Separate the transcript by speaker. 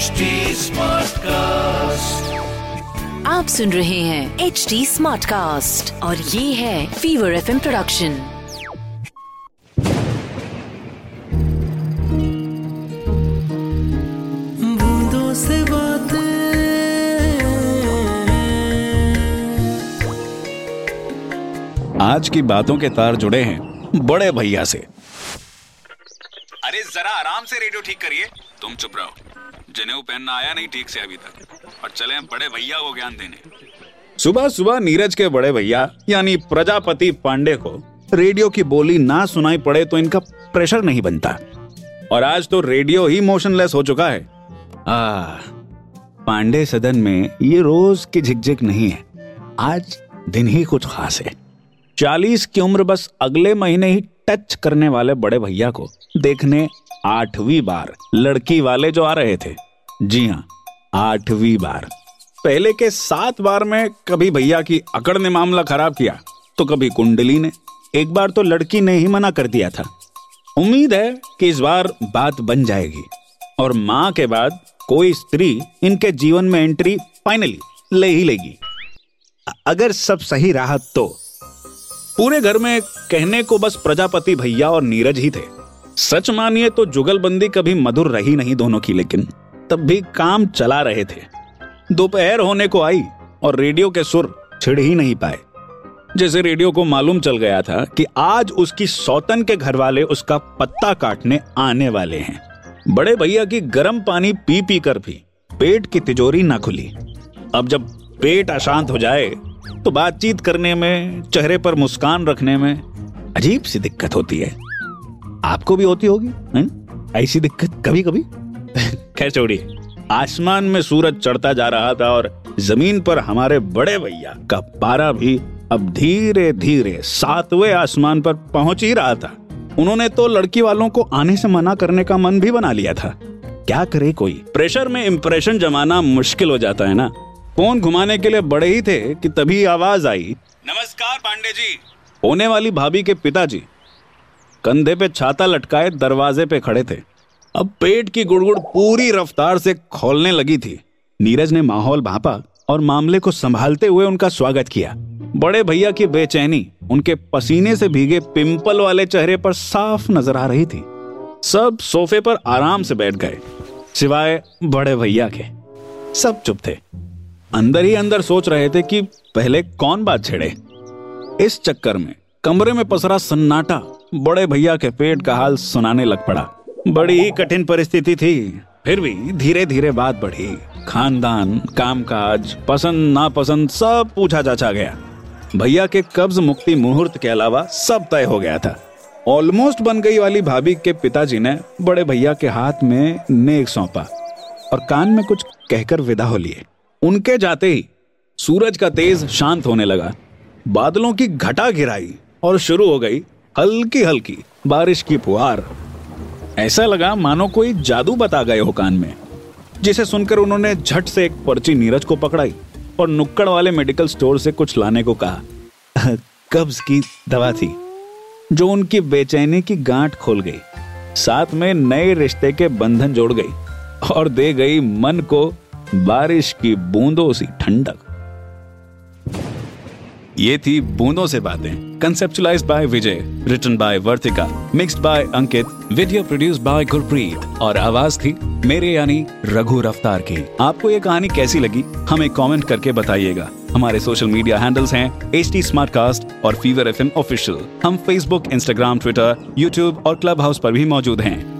Speaker 1: HD Smartcast.
Speaker 2: आप सुन रहे हैं एच डी स्मार्ट कास्ट और ये है फीवर एफ़ प्रोडक्शन
Speaker 3: बूंदों से बातें
Speaker 4: आज की बातों के तार जुड़े हैं बड़े भैया से।
Speaker 5: अरे जरा आराम से रेडियो ठीक करिए। तुम चुप रहो। जनेऊ पहनना आया नहीं ठीक से अभी तक। और चले बड़े भैया को ज्ञान देने।
Speaker 4: सुबह सुबह नीरज के बड़े भैया, यानी प्रजापति पांडे को रेडियो की बोली ना सुनाई पड़े तो इनका प्रेशर नहीं बनता। और आज तो रेडियो ही मोशनलेस हो चुका है। आ, पांडे सदन में ये रोज की झिकझिक नहीं है। आज दिन ही कुछ खास है। चालीस की उम्र बस अगले महीने ही टच करने वाले बड़े भैया को देखने आठवीं बार लड़की वाले जो आ रहे थे। जी हाँ आठवीं बार। पहले के सात बार में कभी भैया की अकड़ ने मामला खराब किया तो कभी कुंडली ने। एक बार तो लड़की ने ही मना कर दिया था। उम्मीद है कि इस बार बात बन जाएगी। और माँ के बाद कोई स्त्री इनके जीवन में एंट्री फाइनली ले ही लेगी। अगर सब सही रहा तो। पूरे घर में कहने को बस प्रजापति भैया और नीरज ही थे। सच मानिए तो जुगलबंदी कभी मधुर रही नहीं दोनों की, लेकिन तब भी काम चला रहे थे। दोपहर होने को आई और रेडियो के सुर छिड़ ही नहीं पाए। जैसे रेडियो को मालूम चल गया था कि आज उसकी सौतन के घर वाले उसका पत्ता काटने आने वाले हैं। बड़े भैया की गर्म पानी पी पी कर भी पेट की तिजोरी ना खुली। अब जब पेट अशांत हो जाए तो बातचीत करने में, चेहरे पर मुस्कान रखने में अजीब सी दिक्कत होती है। आपको भी होती होगी? ऐसी दिक्कत कभी कभी खैर छोड़िए आसमान में सूरज चढ़ता जा रहा था और ज़मीन पर हमारे बड़े भैया का पारा भी अब धीरे धीरे सातवें आसमान पर पहुँच ही रहा था। उन्होंने तो लड़की वालों को आने से मना करने का मन भी बना लिया था। क्या करे कोई? प्रेशर में इंप्रेशन जमाना मुश्किल हो जाता है ना? फ़ोन घुमाने के लिए बड़े ही थे कि तभी आवाज़ आई,
Speaker 5: नमस्कार पांडे जी।
Speaker 4: होने वाली भाभी के पिताजी कंधे पे छाता लटकाए दरवाजे पे खड़े थे। अब पेट की गुड़गुड़ पूरी रफ्तार से खोलने लगी थी। नीरज ने माहौल भापा और मामले को संभालते हुए उनका स्वागत किया। बड़े भैया की बेचैनी उनके पसीने से भीगे पिंपल वाले चेहरे पर साफ़ नज़र आ रही थी। सब सोफे पर आराम से बैठ गए, सिवाय बड़े भैया के। सब चुप थे। अंदर ही अंदर सोच रहे थे कि पहले कौन बात छेड़े। इस चक्कर में कमरे में पसरा सन्नाटा बड़े भैया के पेट का हाल सुनाने लग पड़ा। बड़ी कठिन परिस्थिति थी। फिर भी धीरे धीरे बात बढ़ी। खानदान, कामकाज, पसंद, नापसंद सब पूछा जाचा गया। भैया के कब्ज मुक्ति मुहूर्त के अलावा सब तय हो गया था। ऑलमोस्ट बन गई वाली भाभी के पिताजी ने बड़े भैया के हाथ में नेक सौंपा और कान में कुछ कहकर विदा हो लिए। उनके जाते ही सूरज का तेज शांत होने लगा। बादलों की घटा गिराई। और शुरू हो गई हल्की हल्की बारिश की फुहार ऐसा लगा मानो कोई जादू बता गए हो कान में, जिसे सुनकर उन्होंने झट से एक पर्ची नीरज को पकड़ाई और नुक्कड़ वाले मेडिकल स्टोर से कुछ लाने को कहा। कब्ज की दवा थी, जो उनकी बेचैनी की गांठ खोल गई। साथ में नए रिश्ते के बंधन जोड़ गई और दे गई मन को बारिश की बूंदों सी ठंडक। ये थी बूंदों से बातें conceptualise by Vijay written by Vartika mixed by Ankit video produce by Gurpreet और आवाज़ थी मेरे यानी रघु रफ्तार की। आपको ये कहानी कैसी लगी, हमें कमेंट करके बताइएगा। हमारे सोशल मीडिया हैंडल्स हैं एच टी और फीवर एफ़ ऑफिशियल हम फेसबुक इंस्टाग्राम ट्विटर यूट्यूब और क्लब हाउस पर भी मौजूद हैं।